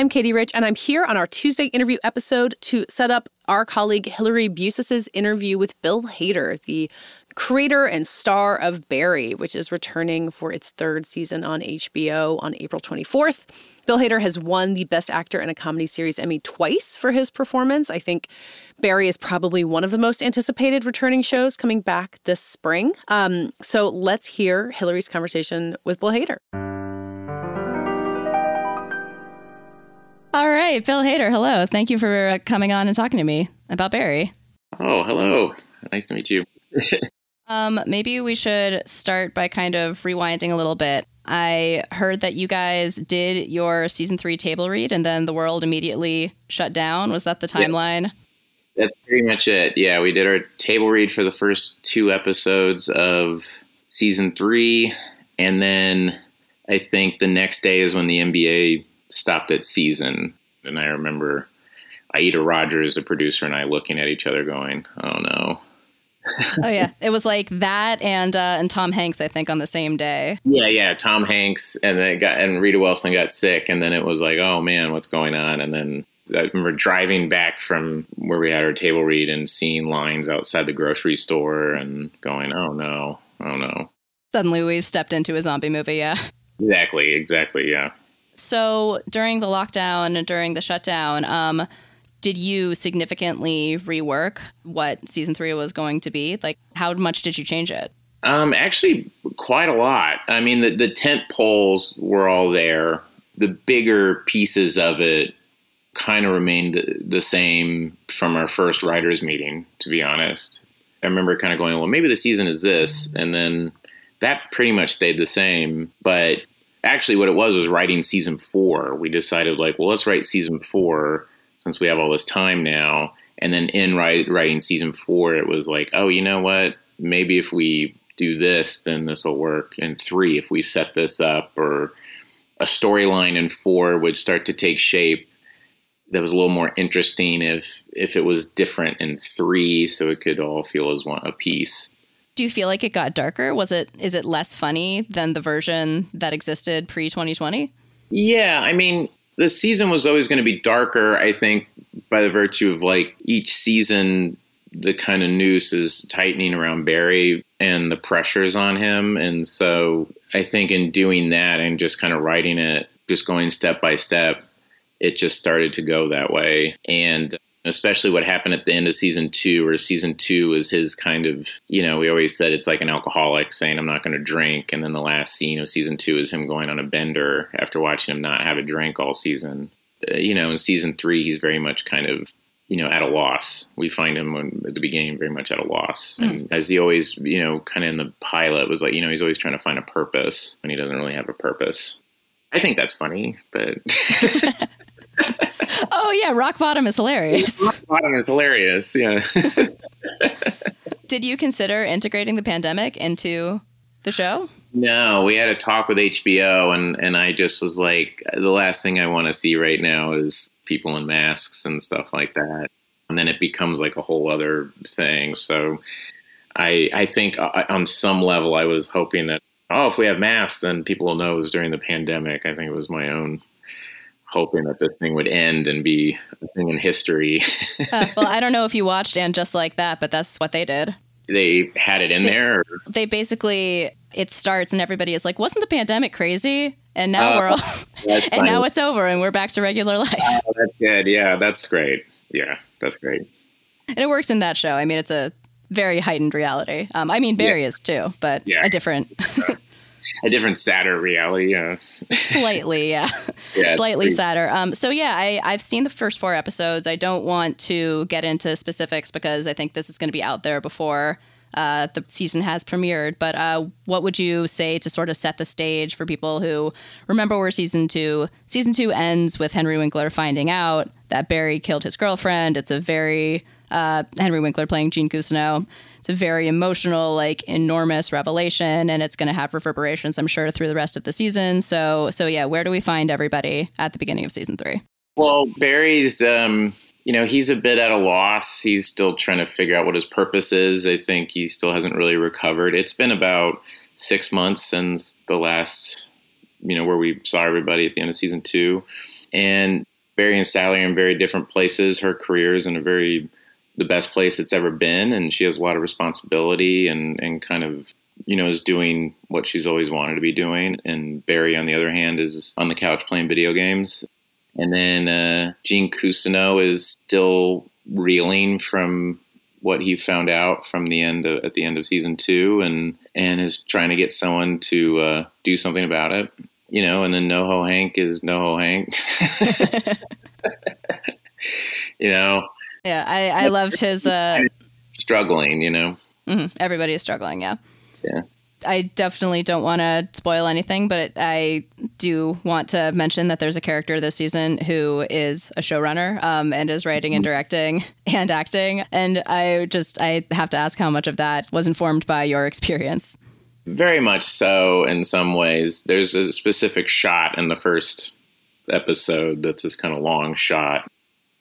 I'm Katie Rich, and I'm here on our Tuesday interview episode to set up our colleague Hillary Busis's interview with Bill Hader, the creator and star of Barry, which is returning for its third season on HBO on April 24th. Bill Hader has won the Best Actor in a Comedy Series Emmy twice for his performance. I think Barry is probably one of the most anticipated returning shows coming back this spring. Um, so let's hear Hillary's conversation with Bill Hader. All right, Bill Hader, hello. Thank you for uh, coming on and talking to me about Barry. Oh, hello. Nice to meet you. um, maybe we should start by kind of rewinding a little bit. I heard that you guys did your season three table read and then the world immediately shut down. Was that the timeline? That's pretty much it. Yeah, we did our table read for the first two episodes of season three. And then I think the next day is when the NBA stopped at season. And I remember Aida Rodgers, the producer, and I looking at each other going, oh no. oh yeah, it was like that and uh, and Tom Hanks, I think, on the same day. Yeah, yeah, Tom Hanks, and then got and Rita Wilson got sick, and then it was like, oh man, what's going on? And then I remember driving back from where we had our table read and seeing lines outside the grocery store and going, oh no, oh no. Suddenly, we've stepped into a zombie movie. Yeah. Exactly. Exactly. Yeah. So during the lockdown and during the shutdown, um, did you significantly rework what season three was going to be? Like, how much did you change it? Um, actually, quite a lot. I mean, the, the tent poles were all there. The bigger pieces of it kind of remained the same from our first writers' meeting, to be honest. I remember kind of going, well, maybe the season is this. And then that pretty much stayed the same. But actually what it was was writing season four. We decided like, well, let's write season four since we have all this time now. And then in write, writing season four, it was like, oh, you know what? Maybe if we do this, then this will work. And three, if we set this up, or a storyline in four would start to take shape. That was a little more interesting if if it was different in three, so it could all feel as one a piece do you feel like it got darker? Was it is it less funny than the version that existed pre 2020? Yeah, I mean, the season was always going to be darker, I think, by the virtue of like each season the kind of noose is tightening around Barry and the pressures on him. And so I think in doing that and just kind of writing it, just going step by step, it just started to go that way. And especially what happened at the end of season two, where season two was his kind of, you know, we always said it's like an alcoholic saying, I'm not going to drink. And then the last scene of season two is him going on a bender after watching him not have a drink all season. Uh, you know, in season three, he's very much kind of, you know, at a loss. We find him when, at the beginning very much at a loss. Mm. And as he always, you know, kind of in the pilot was like, you know, he's always trying to find a purpose when he doesn't really have a purpose. I think that's funny, but. oh yeah, rock bottom is hilarious. Rock bottom is hilarious. Yeah. Did you consider integrating the pandemic into the show? No, we had a talk with HBO, and and I just was like, the last thing I want to see right now is people in masks and stuff like that. And then it becomes like a whole other thing. So I I think uh, on some level I was hoping that oh, if we have masks, then people will know it was during the pandemic. I think it was my own hoping that this thing would end and be a thing in history. uh, well, I don't know if you watched and just like that, but that's what they did. They had it in they, there. Or? They basically it starts and everybody is like, "Wasn't the pandemic crazy?" And now uh, we're all, and now it's over and we're back to regular life. Oh, that's good. Yeah, that's great. Yeah, that's great. And it works in that show. I mean, it's a very heightened reality. Um, I mean, Barry yeah. is too, but yeah. a different. A different sadder reality. Yeah. Slightly, yeah. yeah Slightly pretty... sadder. Um, so yeah, I, I've seen the first four episodes. I don't want to get into specifics because I think this is going to be out there before uh, the season has premiered. But uh, what would you say to sort of set the stage for people who remember where season two? Season two ends with Henry Winkler finding out that Barry killed his girlfriend. It's a very uh, Henry Winkler playing Gene Cousineau. Very emotional, like enormous revelation, and it's going to have reverberations, I'm sure, through the rest of the season. So, so yeah, where do we find everybody at the beginning of season three? Well, Barry's, um, you know, he's a bit at a loss. He's still trying to figure out what his purpose is. I think he still hasn't really recovered. It's been about six months since the last, you know, where we saw everybody at the end of season two. And Barry and Sally are in very different places. Her career is in a very the best place it's ever been, and she has a lot of responsibility and and kind of you know is doing what she's always wanted to be doing. And Barry, on the other hand, is on the couch playing video games. And then uh, Gene Cousineau is still reeling from what he found out from the end of, at the end of season two, and and is trying to get someone to uh, do something about it. You know, and then NoHo Hank is NoHo Hank. you know, yeah, I, I loved his uh, struggling. You know, mm-hmm. everybody is struggling. Yeah. Yeah. I definitely don't want to spoil anything, but I do want to mention that there's a character this season who is a showrunner um, and is writing and directing and acting. And I just I have to ask how much of that was informed by your experience. Very much so. In some ways, there's a specific shot in the first episode that's this kind of long shot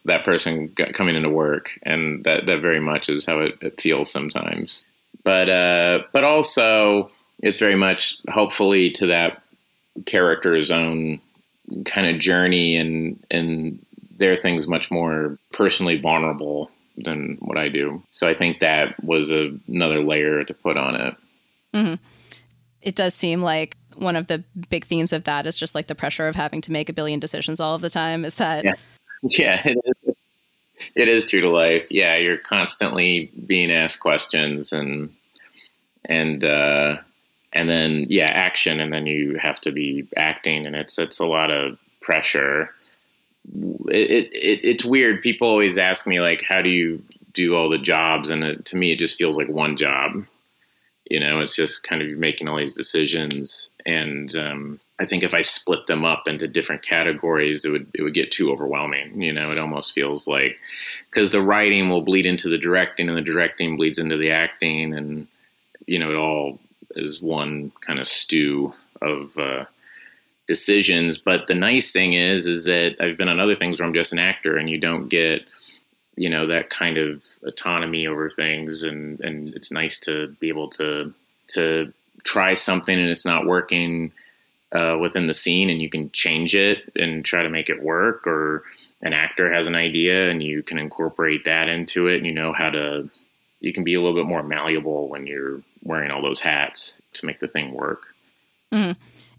that person coming into work, and that that very much is how it, it feels sometimes. But uh, but also, it's very much hopefully to that character's own kind of journey, and and their things much more personally vulnerable than what I do. So I think that was a, another layer to put on it. Mm-hmm. It does seem like one of the big themes of that is just like the pressure of having to make a billion decisions all of the time. Is that yeah. Yeah, it is. it is true to life. Yeah, you're constantly being asked questions and and uh, and then yeah, action, and then you have to be acting, and it's it's a lot of pressure. It, it, it's weird. People always ask me like, how do you do all the jobs? And it, to me, it just feels like one job. You know, it's just kind of making all these decisions, and um, I think if I split them up into different categories, it would it would get too overwhelming. You know, it almost feels like because the writing will bleed into the directing, and the directing bleeds into the acting, and you know, it all is one kind of stew of uh, decisions. But the nice thing is, is that I've been on other things where I'm just an actor, and you don't get you know that kind of autonomy over things, and and it's nice to be able to to try something and it's not working uh, within the scene and you can change it and try to make it work or an actor has an idea and you can incorporate that into it and you know how to you can be a little bit more malleable when you're wearing all those hats to make the thing work mm-hmm.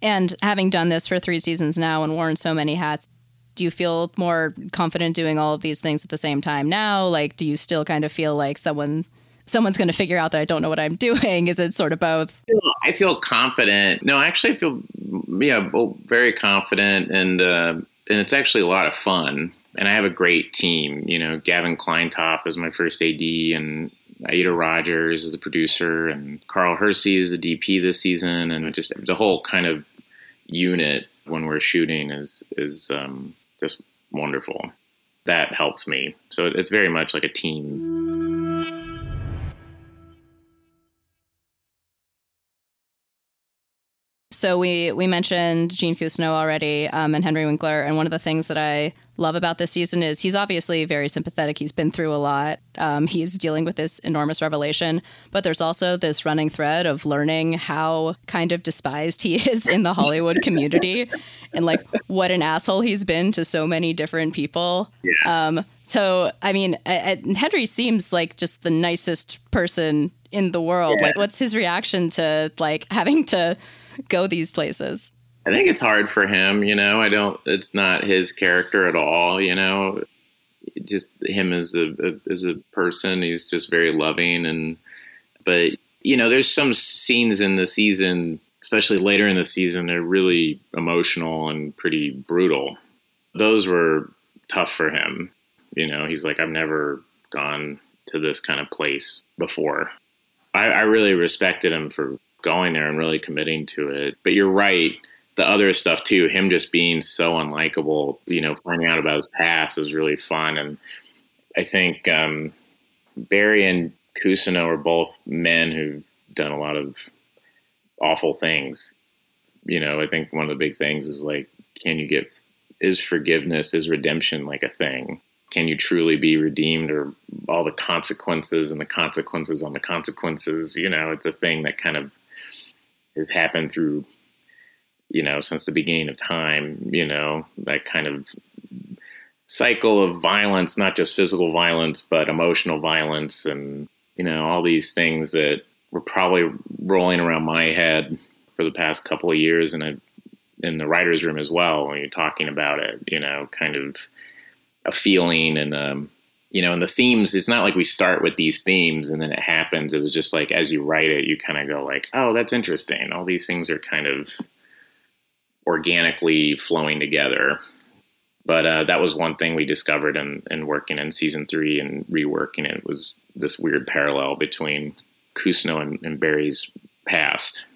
and having done this for three seasons now and worn so many hats do you feel more confident doing all of these things at the same time now like do you still kind of feel like someone someone's going to figure out that I don't know what I'm doing? Is it sort of both? I feel confident. No, actually, I feel yeah, very confident, and uh, and it's actually a lot of fun. And I have a great team. You know, Gavin Kleintop is my first AD, and Aida Rodgers is the producer, and Carl Hersey is the DP this season, and just the whole kind of unit when we're shooting is is um, just wonderful. That helps me. So it's very much like a team. So we we mentioned Gene Cousineau already um, and Henry Winkler, and one of the things that I love about this season is he's obviously very sympathetic. He's been through a lot. Um, he's dealing with this enormous revelation, but there's also this running thread of learning how kind of despised he is in the Hollywood community, and like what an asshole he's been to so many different people. Yeah. Um, so I mean, Henry seems like just the nicest person in the world. Yeah. Like, what's his reaction to like having to go these places? I think it's hard for him, you know. I don't. It's not his character at all, you know. Just him as a, a as a person, he's just very loving, and but you know, there's some scenes in the season, especially later in the season, they're really emotional and pretty brutal. Those were tough for him. You know, he's like, I've never gone to this kind of place before. I, I really respected him for going there and really committing to it. But you're right the other stuff too, him just being so unlikable, you know, finding out about his past is really fun. And I think um, Barry and Cousineau are both men who've done a lot of awful things. You know, I think one of the big things is like, can you get, is forgiveness, is redemption like a thing? Can you truly be redeemed or all the consequences and the consequences on the consequences? You know, it's a thing that kind of has happened through you know, since the beginning of time, you know, that kind of cycle of violence, not just physical violence, but emotional violence and, you know, all these things that were probably rolling around my head for the past couple of years and in the writer's room as well when you're talking about it, you know, kind of a feeling and, um, you know, and the themes, it's not like we start with these themes and then it happens. It was just like, as you write it, you kind of go like, oh, that's interesting. All these things are kind of organically flowing together. But uh, that was one thing we discovered in, in working in season three and reworking it was this weird parallel between Cousineau and, and Barry's past.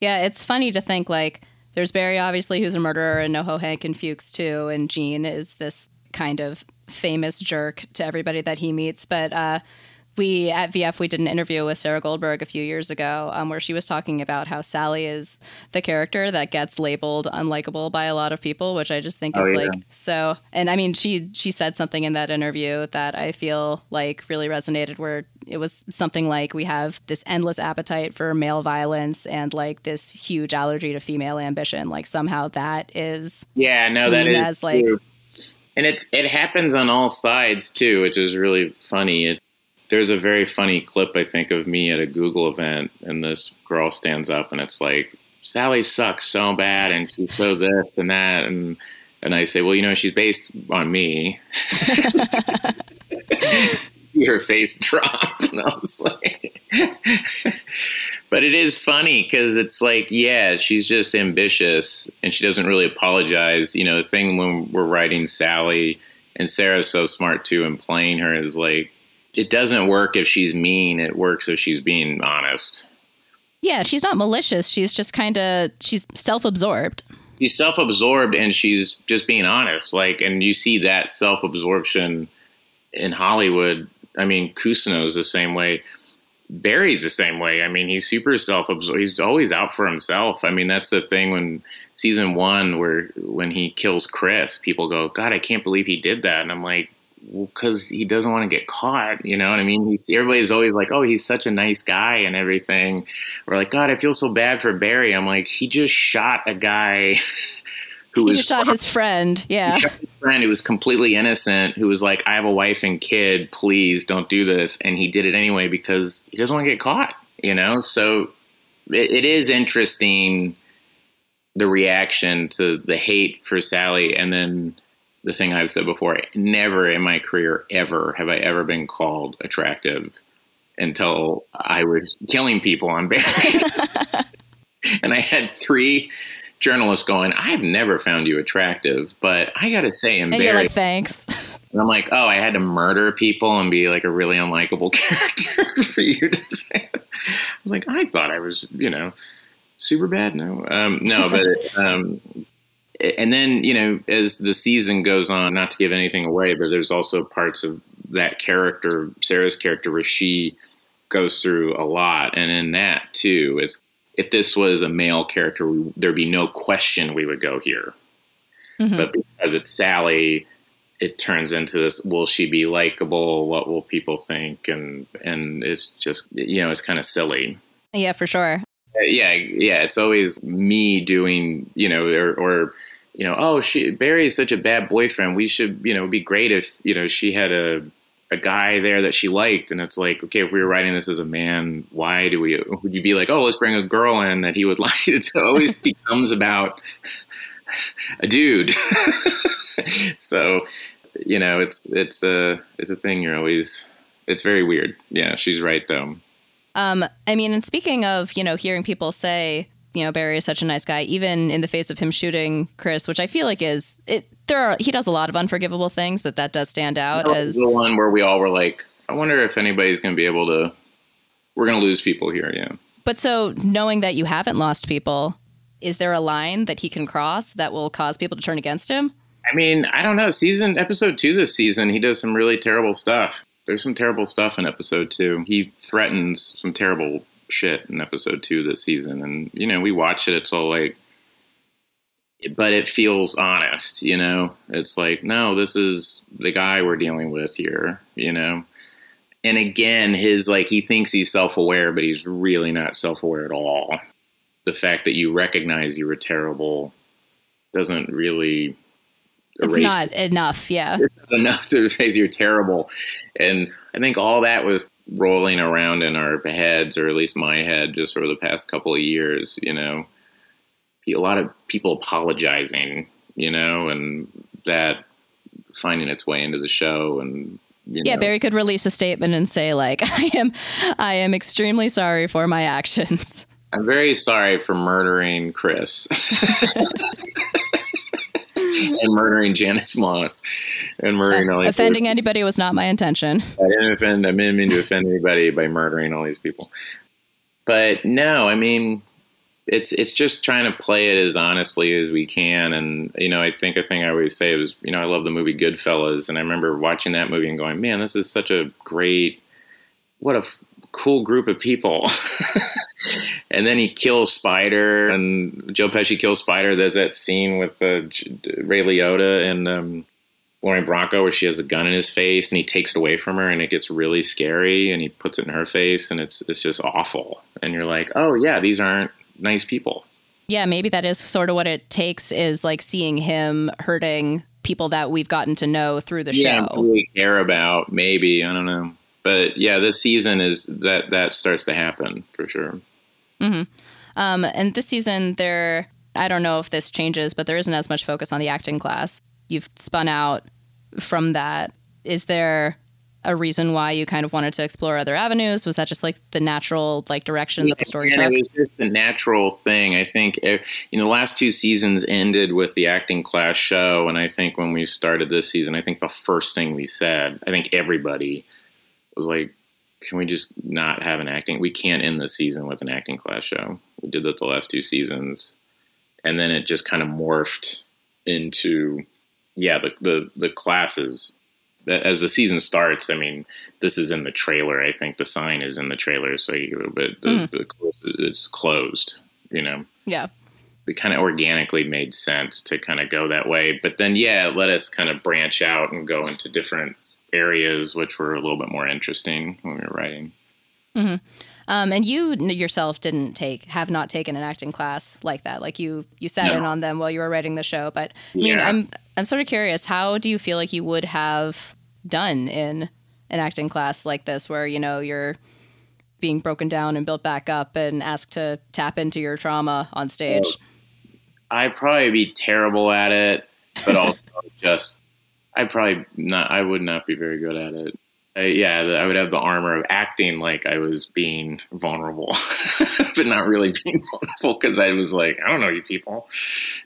Yeah, it's funny to think like there's Barry, obviously, who's a murderer, and NoHo Hank and Fuches too, and Gene is this kind of famous jerk to everybody that he meets. But uh, we at VF we did an interview with Sarah Goldberg a few years ago, um, where she was talking about how Sally is the character that gets labeled unlikable by a lot of people, which I just think oh, is yeah. like so. And I mean, she she said something in that interview that I feel like really resonated, where it was something like we have this endless appetite for male violence and like this huge allergy to female ambition. Like somehow that is yeah, no, that is as like. True. And it it happens on all sides too, which is really funny. It, there's a very funny clip I think of me at a Google event, and this girl stands up and it's like Sally sucks so bad, and she's so this and that, and and I say, well, you know, she's based on me. Her face dropped, and I was like, but it is funny because it's like, yeah, she's just ambitious, and she doesn't really apologize. You know, the thing when we're writing Sally, and Sarah's so smart too, and playing her is like it doesn't work if she's mean. It works if she's being honest. Yeah, she's not malicious. She's just kind of she's self-absorbed. She's self-absorbed and she's just being honest. Like, and you see that self-absorption in Hollywood. I mean, Cousineau's the same way. Barry's the same way. I mean, he's super self-absorbed. He's always out for himself. I mean, that's the thing when season one, where when he kills Chris, people go, "God, I can't believe he did that," and I'm like, because he doesn't want to get caught. You know what I mean? He's everybody's always like, "Oh, he's such a nice guy" and everything. We're like, "God, I feel so bad for Barry." I'm like, he just shot a guy who he was shot his friend. Yeah, his friend who was completely innocent. Who was like, "I have a wife and kid. Please don't do this." And he did it anyway because he doesn't want to get caught. You know, so it, it is interesting the reaction to the hate for Sally, and then the thing I've said before, never in my career ever have I ever been called attractive until I was killing people on Barry. and I had three journalists going, I've never found you attractive, but I got to say, in and you're like, thanks. And I'm like, oh, I had to murder people and be like a really unlikable character for you to say. I was like, I thought I was, you know, super bad. No, um, no, but um, and then you know as the season goes on not to give anything away but there's also parts of that character sarah's character where she goes through a lot and in that too it's if this was a male character, we, there'd be no question we would go here. Mm-hmm. But because it's Sally, it turns into this: Will she be likable? What will people think? And and it's just you know it's kind of silly. Yeah, for sure. Uh, yeah, yeah. It's always me doing you know or. or you know, oh, she Barry is such a bad boyfriend. We should, you know, it'd be great if you know she had a a guy there that she liked, and it's like, okay, if we were writing this as a man, why do we? Would you be like, oh, let's bring a girl in that he would like? It always becomes about a dude. so, you know, it's it's a it's a thing. You're always it's very weird. Yeah, she's right though. Um, I mean, and speaking of, you know, hearing people say you know Barry is such a nice guy, even in the face of him shooting Chris, which I feel like is it. There are he does a lot of unforgivable things, but that does stand out as the one where we all were like, I wonder if anybody's going to be able to. We're going to lose people here, yeah. But so knowing that you haven't lost people, is there a line that he can cross that will cause people to turn against him? I mean, I don't know. Season episode two this season, he does some really terrible stuff. There's some terrible stuff in episode two. He threatens some terrible shit in episode two this season, and you know we watch it. It's all like, but it feels honest. You know, it's like no, this is the guy we're dealing with here. You know, and again, his like he thinks he's self aware, but he's really not self aware at all. The fact that you recognize you were terrible doesn't really it's not enough yeah it's not enough to say you're terrible and i think all that was rolling around in our heads, or at least my head, just over the past couple of years. You know, a lot of people apologizing, you know, and that finding its way into the show and yeah, know. Barry could release a statement and say like, "I am, I am extremely sorry for my actions." I'm very sorry for murdering Chris. and murdering Janice Moss and murdering all these offending people. anybody was not my intention. I didn't offend. I didn't mean to offend anybody by murdering all these people. But no, I mean, it's it's just trying to play it as honestly as we can. And you know, I think a thing I always say was, you know, I love the movie Goodfellas, and I remember watching that movie and going, man, this is such a great, what a f- cool group of people. and then he kills Spider, and Joe Pesci kills Spider. There's that scene with uh, Ray Liotta and um, Lorraine Bracco where she has a gun in his face, and he takes it away from her, and it gets really scary, and he puts it in her face, and it's it's just awful. And you're like, oh yeah, these aren't nice people. Yeah, maybe that is sort of what it takes is like seeing him hurting people that we've gotten to know through the yeah, show. Really care about maybe I don't know, but yeah, this season is that that starts to happen for sure. Mm-hmm. Um, and this season, there, I don't know if this changes, but there isn't as much focus on the acting class. You've spun out from that. Is there a reason why you kind of wanted to explore other avenues? Was that just like the natural like direction yeah, that the story took? It was just a natural thing. I think eh, you know the last two seasons ended with the acting class show, and I think when we started this season, I think the first thing we said, I think everybody was like, can we just not have an acting? We can't end the season with an acting class show. We did that the last two seasons, and then it just kind of morphed into yeah the the the classes as the season starts. I mean, this is in the trailer. I think the sign is in the trailer, so you, but the, mm. the, it's closed. You know. Yeah. It kind of organically made sense to kind of go that way, but then yeah, let us kind of branch out and go into different areas which were a little bit more interesting when we were writing. Mm-hmm. Um, and you yourself didn't take, have not taken an acting class like that. Like you, you sat no. in on them while you were writing the show. But I mean, yeah. I'm, I'm sort of curious. How do you feel like you would have done in an acting class like this, where you know you're being broken down and built back up and asked to tap into your trauma on stage? I'd probably be terrible at it, but also just I probably not. I would not be very good at it. I, yeah, I would have the armor of acting like I was being vulnerable, but not really being vulnerable because I was like, I don't know you people,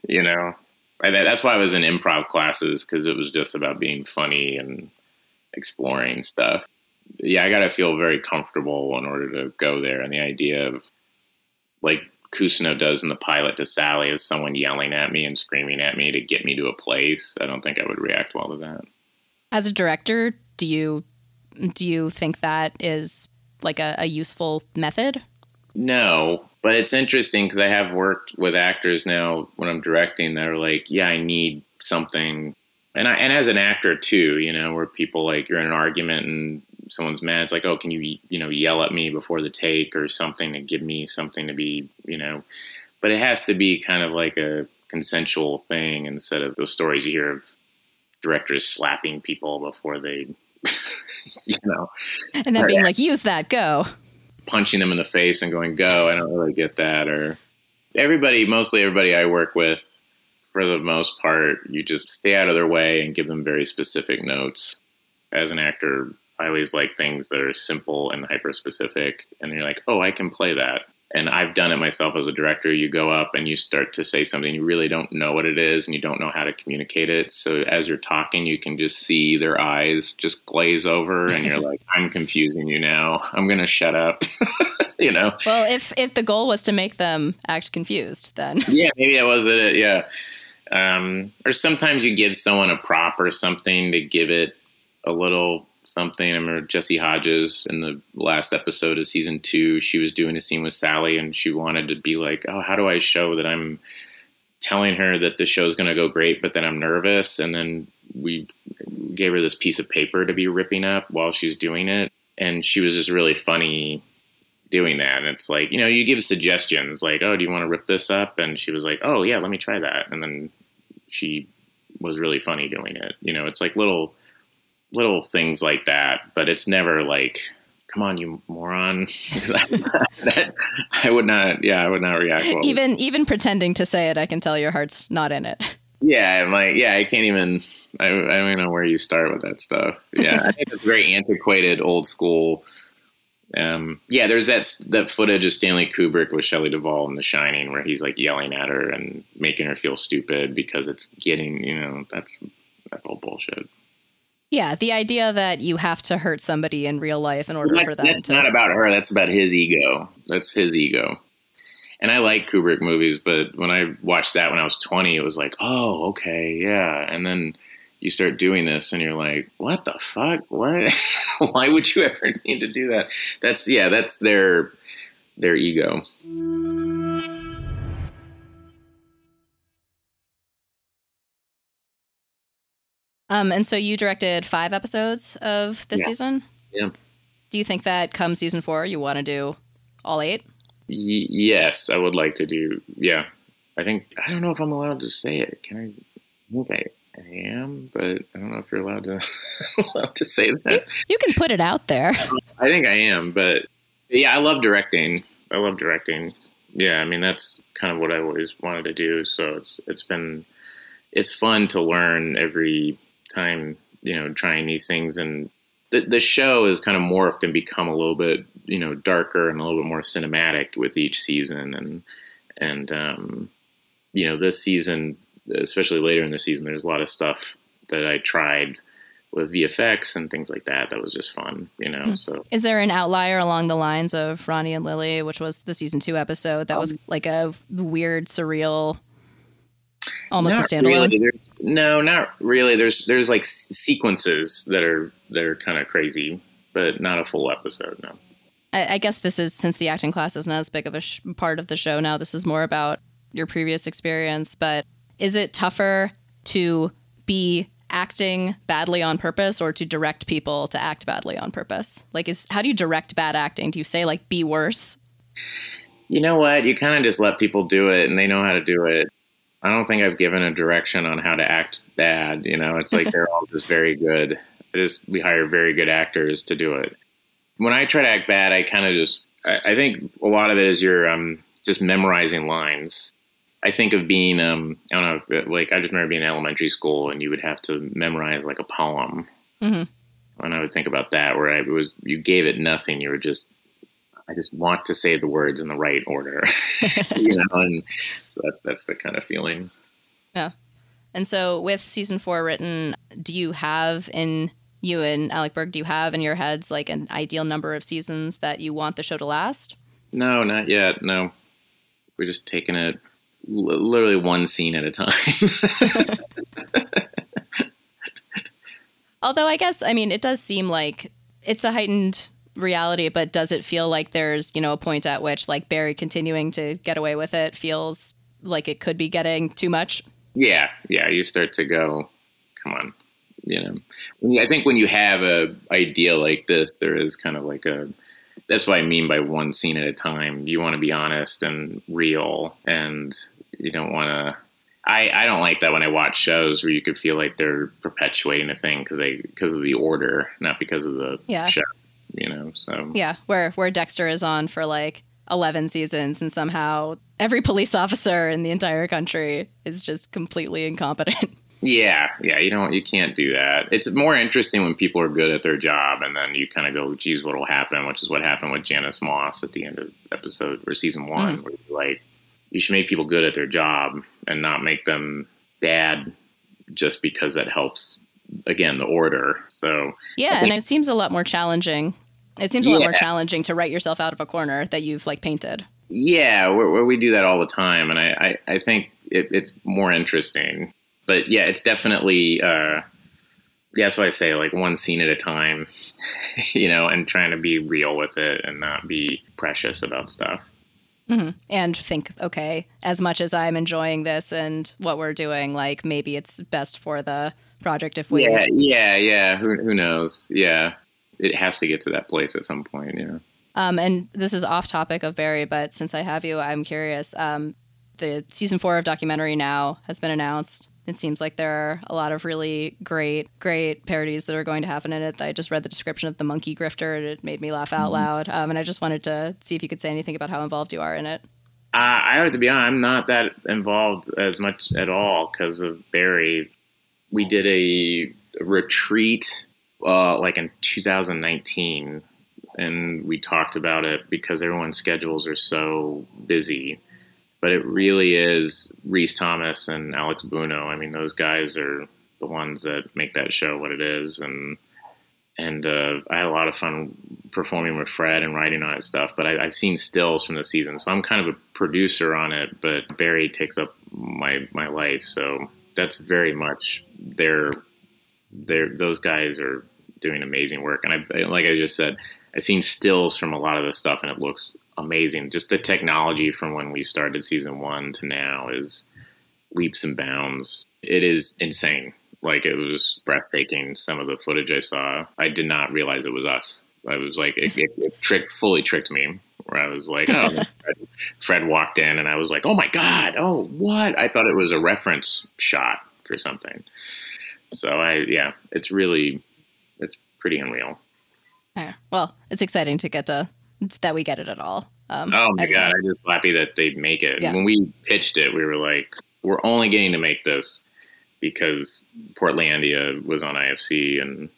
you know. I, that's why I was in improv classes because it was just about being funny and exploring stuff. Yeah, I got to feel very comfortable in order to go there, and the idea of like Cousineau does in the pilot to Sally is someone yelling at me and screaming at me to get me to a place. I don't think I would react well to that. As a director, do you do you think that is like a, a useful method? No, but it's interesting because I have worked with actors now when I'm directing that are like, yeah, I need something, and I and as an actor too, you know, where people like you're in an argument and someone's mad, it's like, oh, can you you know yell at me before the take or something to give me something to be, you know, but it has to be kind of like a consensual thing instead of those stories you hear of directors slapping people before they, you know, and then being like, use that, go. Punching them in the face and going, go. I don't really get that. Or everybody, mostly everybody I work with, for the most part, you just stay out of their way and give them very specific notes. As an actor, I always like things that are simple and hyper specific. And you're like, oh, I can play that and I've done it myself as a director. You go up and you start to say something, you really don't know what it is and you don't know how to communicate it. So as you're talking, you can just see their eyes just glaze over and you're like, I'm confusing you now. I'm going to shut up. you know? Well, if, if the goal was to make them act confused, then. yeah, maybe that was it. Yeah. Um, or sometimes you give someone a prop or something to give it a little something. I remember Jessy Hodges in the last episode of season two, she was doing a scene with Sally and she wanted to be like, oh, how do I show that I'm telling her that the show's going to go great, but then I'm nervous. And then we gave her this piece of paper to be ripping up while she's doing it. And she was just really funny doing that. And it's like, you know, you give suggestions like, oh, do you want to rip this up? And she was like, oh, yeah, let me try that. And then she was really funny doing it. You know, it's like little little things like that, but it's never like, come on, you moron. I, I would not, yeah, I would not react well. Even, even pretending to say it, I can tell your heart's not in it. Yeah, I'm like, yeah, I can't even, I, I don't even know where you start with that stuff. Yeah, I think it's very antiquated, old school. Um, yeah, there's that that footage of Stanley Kubrick with Shelley Duvall in The Shining, where he's like yelling at her and making her feel stupid because it's getting, you know, that's that's all bullshit. Yeah, the idea that you have to hurt somebody in real life in order that's, for that. That's to. not about her. That's about his ego. That's his ego. And I like Kubrick movies, but when I watched that when I was 20, it was like, oh, okay, yeah. And then you start doing this and you're like, what the fuck? What? Why would you ever need to do that? That's, yeah, that's their, their ego. Um, and so you directed five episodes of this Yeah. season. Yeah. Do you think that come season four, you want to do all eight? Y- yes, I would like to do. Yeah, I think I don't know if I'm allowed to say it. Can I? I think I am, but I don't know if you're allowed to allowed to say that. You can put it out there. I think I am, but yeah, I love directing. I love directing. Yeah, I mean that's kind of what I always wanted to do. So it's it's been it's fun to learn every time you know trying these things. And the the show has kind of morphed and become a little bit you know darker and a little bit more cinematic with each season. And and um, you know this season especially later in the season there's a lot of stuff that I tried with VFX and things like that that was just fun you know so. Is there an outlier along the lines of Ronnie and Lily, which was the season two episode that was Um, like a weird, surreal, almost a standalone? Really. No, not really. There's there's like sequences that are that are kind of crazy, but not a full episode. No. I, I guess this is since the acting class isn't as big of a sh- part of the show now. This is more about your previous experience. But is it tougher to be acting badly on purpose or to direct people to act badly on purpose? Like, is how do you direct bad acting? Do you say like be worse? You know what? You kind of just let people do it, and they know how to do it. I don't think I've given a direction on how to act bad. You know, it's like they're all just very good. I just we hire very good actors to do it. When I try to act bad, I kind of just I, I think a lot of it is you're um, just memorizing lines. I think of being um, I don't know like I just remember being in elementary school and you would have to memorize like a poem. Mhm. And I would think about that where I it was you gave it nothing. You were just I just want to say the words in the right order, you know, and so that's that's the kind of feeling. Yeah. And so with season four written, do you have in you and Alec Berg, do you have in your heads like an ideal number of seasons that you want the show to last? No, not yet. No, we're just taking it li- literally one scene at a time. Although I guess I mean it does seem like it's a heightened reality, but does it feel like there's, you know, a point at which like Barry continuing to get away with it feels like it could be getting too much? Yeah, yeah. You start to go, come on, you know. I think when you have a idea like this, there is kind of like a. That's what I mean by one scene at a time. You want to be honest and real, and you don't want to. I, I don't like that when I watch shows where you could feel like they're perpetuating a thing because they because of the order, not because of the Yeah. show. You know, so Yeah, where where Dexter is on for like 11 seasons and somehow every police officer in the entire country is just completely incompetent. Yeah, yeah, you don't, you can't do that. It's more interesting when people are good at their job, and then you kind of go, "Geez, what will happen?" Which is what happened with Janice Moss at the end of episode or season hmm. one, where you're like, you should make people good at their job and not make them bad just because that helps. Again, the order. So Yeah, and it seems a lot more challenging. It seems a lot more challenging to write yourself out of a corner that you've like painted. Yeah, where we do that all the time, and I, I, I think it, it's more interesting. But yeah, it's definitely uh, yeah. That's why I say like one scene at a time, you know, and trying to be real with it and not be precious about stuff. and think, okay, as much as I'm enjoying this and what we're doing, like maybe it's best for the project if we. Yeah, yeah, yeah. Who who knows? Yeah, it has to get to that place at some point. You know. Um, and this is off topic of Barry, but since I have you, I'm curious. Um, the season four of documentary now has been announced. It seems like there are a lot of really great, great parodies that are going to happen in it. I just read the description of the monkey grifter, and it made me laugh out loud. Um, and I just wanted to see if you could say anything about how involved you are in it. Uh, I have to be honest, I'm not that involved as much at all because of Barry. We did a retreat uh, like in 2019, and we talked about it because everyone's schedules are so busy. But it really is Rhys Thomas and Alex Buono. I mean, those guys are the ones that make that show what it is, and and uh, I had a lot of fun performing with Fred and writing on it stuff. But I, I've seen stills from the season, so I'm kind of a producer on it. But Barry takes up my my life, so that's very much their their those guys are doing amazing work. And I like I just said, I've seen stills from a lot of the stuff, and it looks amazing. Just the technology from when we started season one to now is leaps and bounds. It is insane. Like it was breathtaking. Some of the footage I saw, I did not realize it was us. I was like, it, it, it tricked, fully tricked me. Where I was like, oh, Fred, Fred walked in, and I was like, oh my god, oh what? I thought it was a reference shot or something. So I, yeah, it's really, it's pretty unreal. Yeah. Well, it's exciting to get to that we get it at all. Um, Oh my I- god, I'm just happy that they make it. Yeah. When we pitched it, we were like, we're only getting to make this because Portlandia was on IFC and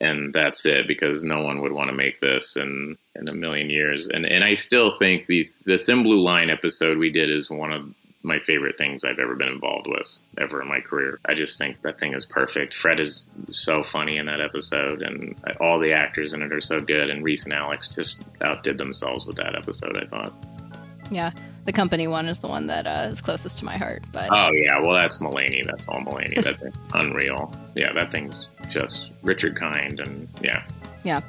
and that's it because no one would want to make this in in a million years. And and I still think the the Thin Blue Line episode we did is one of my favorite things I've ever been involved with ever in my career. I just think that thing is perfect. Fred is so funny in that episode, and all the actors in it are so good. And Rhys and Alex just outdid themselves with that episode. I thought. Yeah, the company one is the one that uh, is closest to my heart. But Oh yeah, well that's Mulaney. That's all Mulaney. That thing's unreal. Yeah, that thing's just Richard Kind, and yeah. yeah.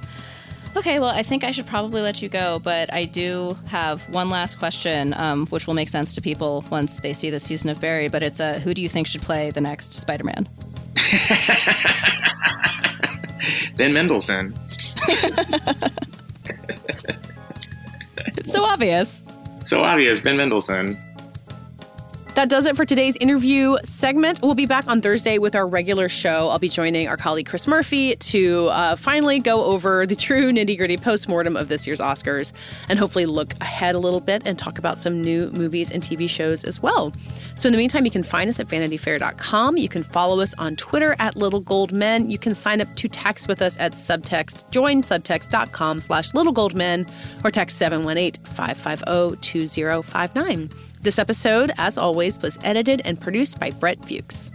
Okay, well, I think I should probably let you go, but I do have one last question, um, which will make sense to people once they see the season of Barry. But it's uh, who do you think should play the next Spider-Man? Ben Mendelsohn. It's so obvious. So obvious, Ben Mendelsohn. That does it for today's interview segment. We'll be back on Thursday with our regular show. I'll be joining our colleague Chris Murphy to uh, finally go over the true nitty gritty postmortem of this year's Oscars and hopefully look ahead a little bit and talk about some new movies and TV shows as well. So, in the meantime, you can find us at vanityfair.com. You can follow us on Twitter at Little Gold Men. You can sign up to text with us at subtext, join subtext.com slash Little Gold Men or text 718 550 2059. This episode, as always, was edited and produced by Brett Fuchs.